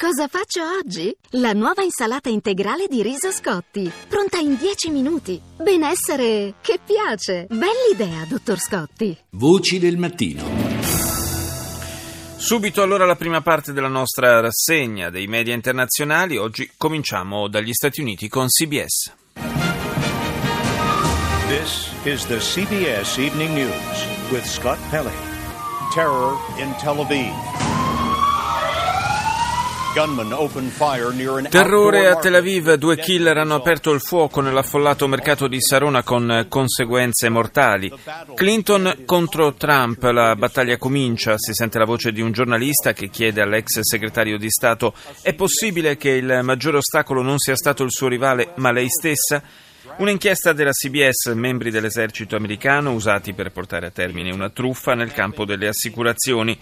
Cosa faccio oggi? La nuova insalata integrale di riso Scotti, pronta in 10 minuti. Benessere che piace. Bell'idea, dottor Scotti. Voci del mattino. Subito allora la prima parte della nostra rassegna dei media internazionali. Oggi cominciamo dagli Stati Uniti con CBS. This is the CBS Evening News with Scott Pelley. Terror in Tel Aviv. Terrore a Tel Aviv, due killer hanno aperto il fuoco nell'affollato mercato di Sarona con conseguenze mortali. Clinton contro Trump, la battaglia comincia, si sente la voce di un giornalista che chiede all'ex segretario di Stato è possibile che il maggiore ostacolo non sia stato il suo rivale ma lei stessa? Un'inchiesta della CBS, membri dell'esercito americano usati per portare a termine una truffa nel campo delle assicurazioni.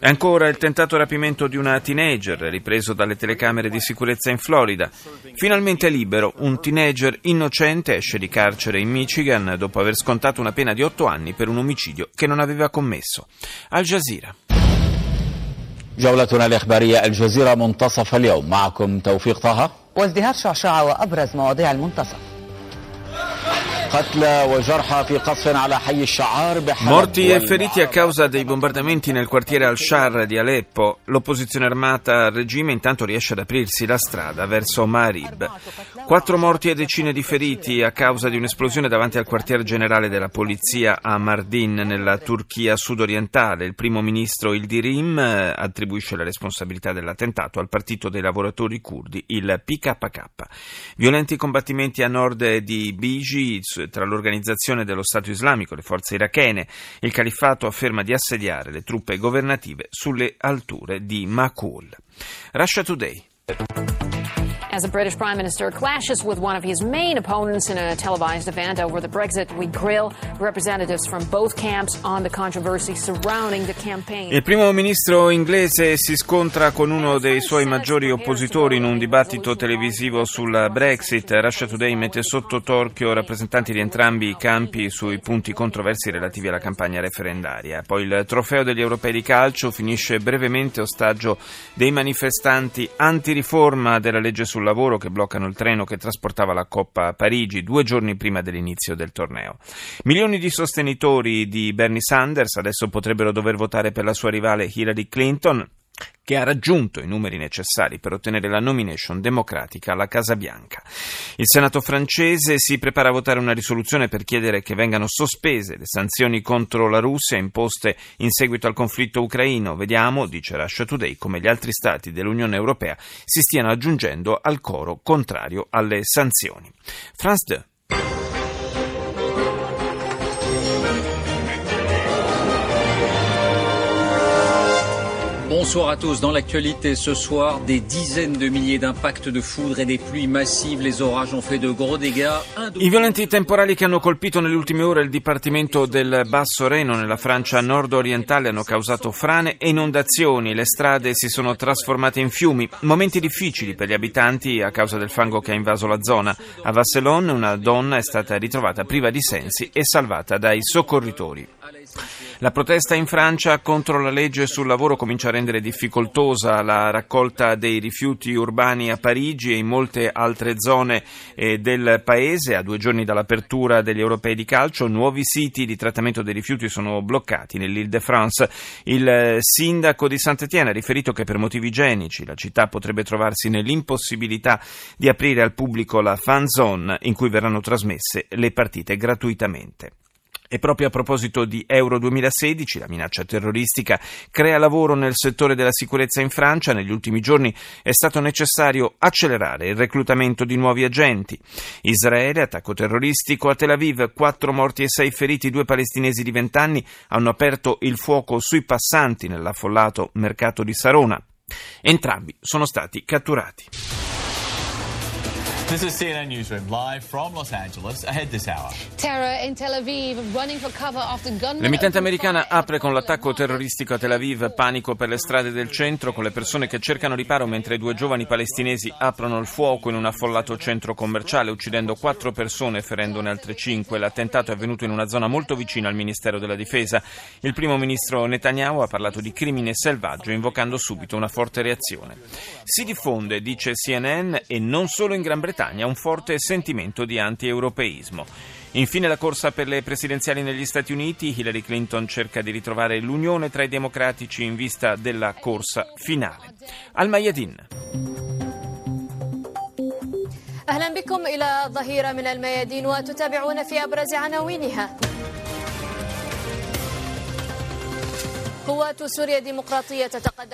E ancora il tentato rapimento di una teenager, ripreso dalle telecamere di sicurezza in Florida. Finalmente libero, un teenager innocente esce di carcere in Michigan dopo aver scontato una pena di otto anni per un omicidio che non aveva commesso. Al Jazeera. جولتنا الإخبارية الجزيرة منتصف اليوم معكم توفيق طه وازدهار شعشعة وأبرز مواضيع المنتصف Morti e feriti a causa dei bombardamenti nel quartiere al-Shar di Aleppo, l'opposizione armata al regime intanto riesce ad aprirsi la strada verso Marib. Quattro morti e decine di feriti a causa di un'esplosione davanti al quartier generale della polizia a Mardin, nella Turchia sudorientale. Il primo ministro Ildirim eh, attribuisce la responsabilità dell'attentato al partito dei lavoratori curdi, il PKK. Violenti combattimenti a nord di Biji, tra l'organizzazione dello Stato islamico e le forze irachene. Il califfato afferma di assediare le truppe governative sulle alture di Makul. Russia Today. As the British Prime Minister clashes with one of his main opponents in a televised event over the Brexit, we grill representatives from both camps on the controversy surrounding the campaign. Il primo ministro inglese si scontra con uno dei suoi maggiori oppositori in un dibattito televisivo sul Brexit. Russia Today mette sotto torchio rappresentanti di entrambi i campi sui punti controversi relativi alla campagna referendaria. Poi il trofeo degli europei di calcio finisce brevemente ostaggio dei manifestanti antiriforma della legge sul lavoro che bloccano il treno che trasportava la Coppa a Parigi due giorni prima dell'inizio del torneo. Milioni di sostenitori di Bernie Sanders adesso potrebbero dover votare per la sua rivale Hillary Clinton che ha raggiunto i numeri necessari per ottenere la nomination democratica alla Casa Bianca. Il Senato francese si prepara a votare una risoluzione per chiedere che vengano sospese le sanzioni contro la Russia imposte in seguito al conflitto ucraino. Vediamo, dice Russia Today, come gli altri stati dell'Unione Europea si stiano aggiungendo al coro contrario alle sanzioni. France 2. Bonsoir à tous. Dans l'actualité ce soir, des dizaines de milliers d'impacts de foudre et des pluies massives. Les orages ont fait de gros dégâts. I violenti temporali che hanno colpito nelle ultime ore il Dipartimento del Basso Reno nella Francia nord-orientale hanno causato frane e inondazioni. Le strade si sono trasformate in fiumi. Momenti difficili per gli abitanti a causa del fango che ha invaso la zona. A Vasselon una donna è stata ritrovata priva di sensi e salvata dai soccorritori. La protesta in Francia contro la legge sul lavoro comincia a rendere difficoltosa la raccolta dei rifiuti urbani a Parigi e in molte altre zone eh, del paese. A due giorni dall'apertura degli europei di calcio, nuovi siti di trattamento dei rifiuti sono bloccati nell'Île-de-France. Il eh, sindaco di Saint-Étienne ha riferito che per motivi igienici la città potrebbe trovarsi nell'impossibilità di aprire al pubblico la fan zone in cui verranno trasmesse le partite gratuitamente. E proprio a proposito di Euro 2016, la minaccia terroristica crea lavoro nel settore della sicurezza in Francia. Negli ultimi giorni è stato necessario accelerare il reclutamento di nuovi agenti. Israele, attacco terroristico a Tel Aviv, quattro morti e sei feriti, due palestinesi di 20 anni hanno aperto il fuoco sui passanti nell'affollato mercato di Sarona. Entrambi sono stati catturati. This is CNN Newsroom, live from Los Angeles, ahead this hour. Terror in Tel Aviv, running for cover after gunmen... L'emittente americana apre con l'attacco terroristico a Tel Aviv, panico per le strade del centro, con le persone che cercano riparo mentre due giovani palestinesi aprono il fuoco in un affollato centro commerciale, uccidendo quattro persone e ferendone altre cinque. L'attentato è avvenuto in una zona molto vicina al Ministero della Difesa. Il primo ministro Netanyahu ha parlato di crimine selvaggio, invocando subito una forte reazione. Si diffonde, dice CNN, e non solo in Gran Bretagna, Bretagna un forte sentimento di anti-europeismo. Infine la corsa per le presidenziali negli Stati Uniti, Hillary Clinton cerca di ritrovare l'unione tra i democratici in vista della corsa finale. Al Mayadin. أهلا بكم إلى ظهيرة من الميادين وتتابعون في أبرز عناوينها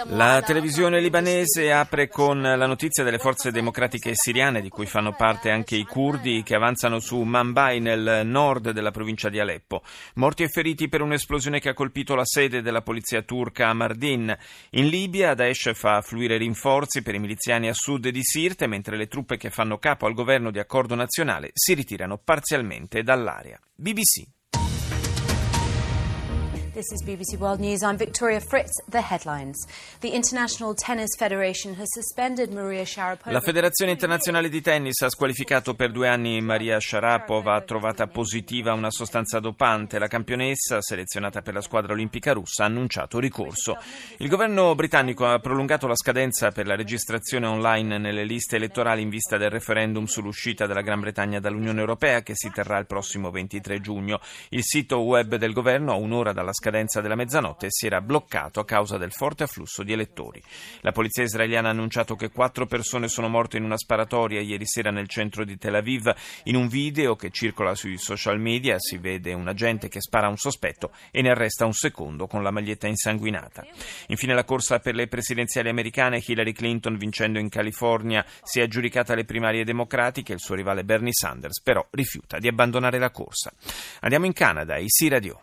La televisione libanese apre con la notizia delle forze democratiche siriane, di cui fanno parte anche i curdi, che avanzano su Manbai nel nord della provincia di Aleppo. Morti e feriti per un'esplosione che ha colpito la sede della polizia turca a Mardin. In Libia Daesh fa fluire rinforzi per i miliziani a sud di Sirte, mentre le truppe che fanno capo al governo di accordo nazionale si ritirano parzialmente dall'area. BBC This is BBC World News. I'm Victoria Fritz. The headlines. The International Tennis Federation has suspended Maria Sharapova. La Federazione Internazionale di Tennis ha squalificato per due anni Maria Sharapova, trovata positiva una sostanza dopante. La campionessa, selezionata per la squadra olimpica russa, ha annunciato ricorso. Il governo britannico ha prolungato la scadenza per la registrazione online nelle liste elettorali in vista del referendum sull'uscita della Gran Bretagna dall'Unione Europea che si terrà il prossimo 23 giugno. Il sito web del governo, a un'ora dalla scadenza, scadenza della mezzanotte si era bloccato a causa del forte afflusso di elettori. La polizia israeliana ha annunciato che quattro persone sono morte in una sparatoria ieri sera nel centro di Tel Aviv. In un video che circola sui social media si vede un agente che spara a un sospetto e ne arresta un secondo con la maglietta insanguinata. Infine la corsa per le presidenziali americane, Hillary Clinton vincendo in California si è aggiudicata le primarie democratiche, il suo rivale Bernie Sanders però rifiuta di abbandonare la corsa. Andiamo in Canada, IC Radio.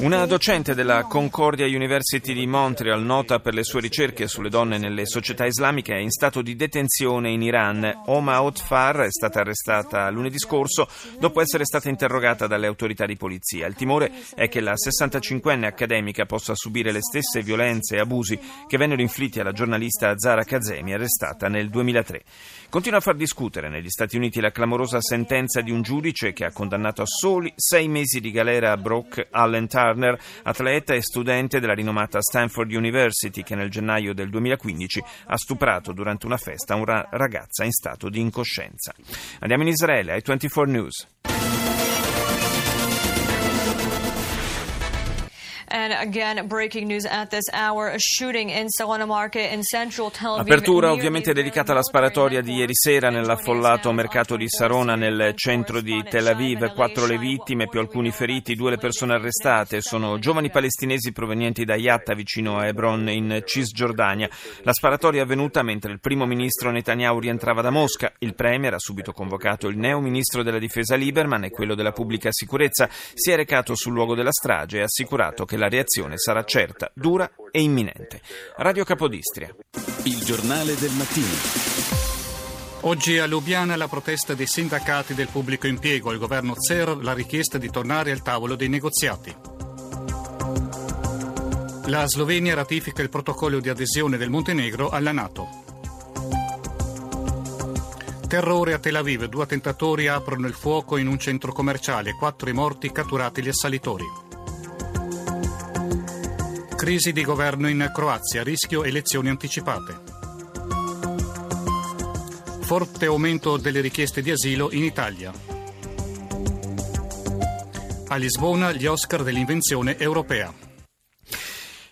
Una docente della Concordia University di Montreal, nota per le sue ricerche sulle donne nelle società islamiche, è in stato di detenzione in Iran. Oma Otfar è stata arrestata lunedì scorso dopo essere stata interrogata dalle autorità di polizia. Il timore è che la 65enne accademica possa subire le stesse violenze e abusi che vennero inflitti alla giornalista Zara Kazemi, arrestata nel 2003. Continua a far discutere negli Stati Uniti la clamorosa sentenza di un giudice che ha condannato a soli sei mesi di galera a Brooke Allen Turner, atleta e studente della rinomata Stanford University, che nel gennaio del 2015 ha stuprato durante una festa una ragazza in stato di incoscienza. Andiamo in Israele, ai 24 News. Apertura ovviamente dedicata alla sparatoria di ieri sera nell'affollato mercato di Sarona nel centro di Tel Aviv. Quattro le vittime, più alcuni feriti, due le persone arrestate. Sono giovani palestinesi provenienti da Yatta vicino a Hebron in Cisgiordania. La sparatoria è avvenuta mentre il primo ministro Netanyahu rientrava da Mosca. Il premier ha subito convocato il neo ministro della difesa Lieberman e quello della pubblica sicurezza. Si è recato sul luogo della strage e ha assicurato che la reazione sarà certa, dura e imminente. Radio Capodistria. Il giornale del mattino. Oggi a Lubiana la protesta dei sindacati del pubblico impiego. Al governo Zer la richiesta di tornare al tavolo dei negoziati. La Slovenia ratifica il protocollo di adesione del Montenegro alla Nato. Terrore a Tel Aviv. Due attentatori aprono il fuoco in un centro commerciale. Quattro i morti catturati gli assalitori. Crisi di governo in Croazia, rischio elezioni anticipate. Forte aumento delle richieste di asilo in Italia. A Lisbona gli Oscar dell'invenzione europea.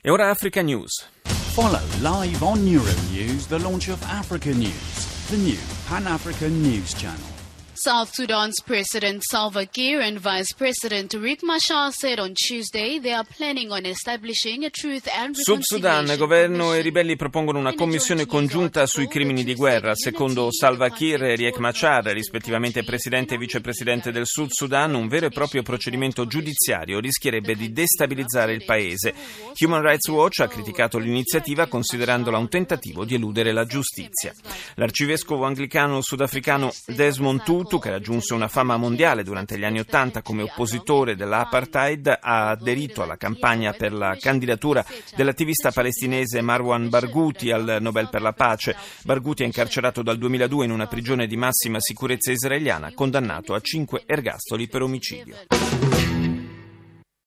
E ora Africa News. Follow live on Euronews the launch of Africa News, the new Pan-African news channel. South Sudan's President Salva Kiir and Vice President Riek Machar said on Tuesday they are planning on establishing a truth and Sud Sudan, governo e ribelli propongono una commissione congiunta sui crimini di guerra. Secondo Salva Kiir e Riek Machar, rispettivamente presidente e vicepresidente del Sud Sudan, un vero e proprio procedimento giudiziario rischierebbe di destabilizzare il paese. Human Rights Watch ha criticato l'iniziativa considerandola un tentativo di eludere la giustizia. L'arcivescovo anglicano sudafricano Desmond Tutu Tutu, che raggiunse una fama mondiale durante gli anni Ottanta come oppositore dell'apartheid, ha aderito alla campagna per la candidatura dell'attivista palestinese Marwan Barghouti al Nobel per la pace. Barghouti è incarcerato dal 2002 in una prigione di massima sicurezza israeliana, condannato a cinque ergastoli per omicidio.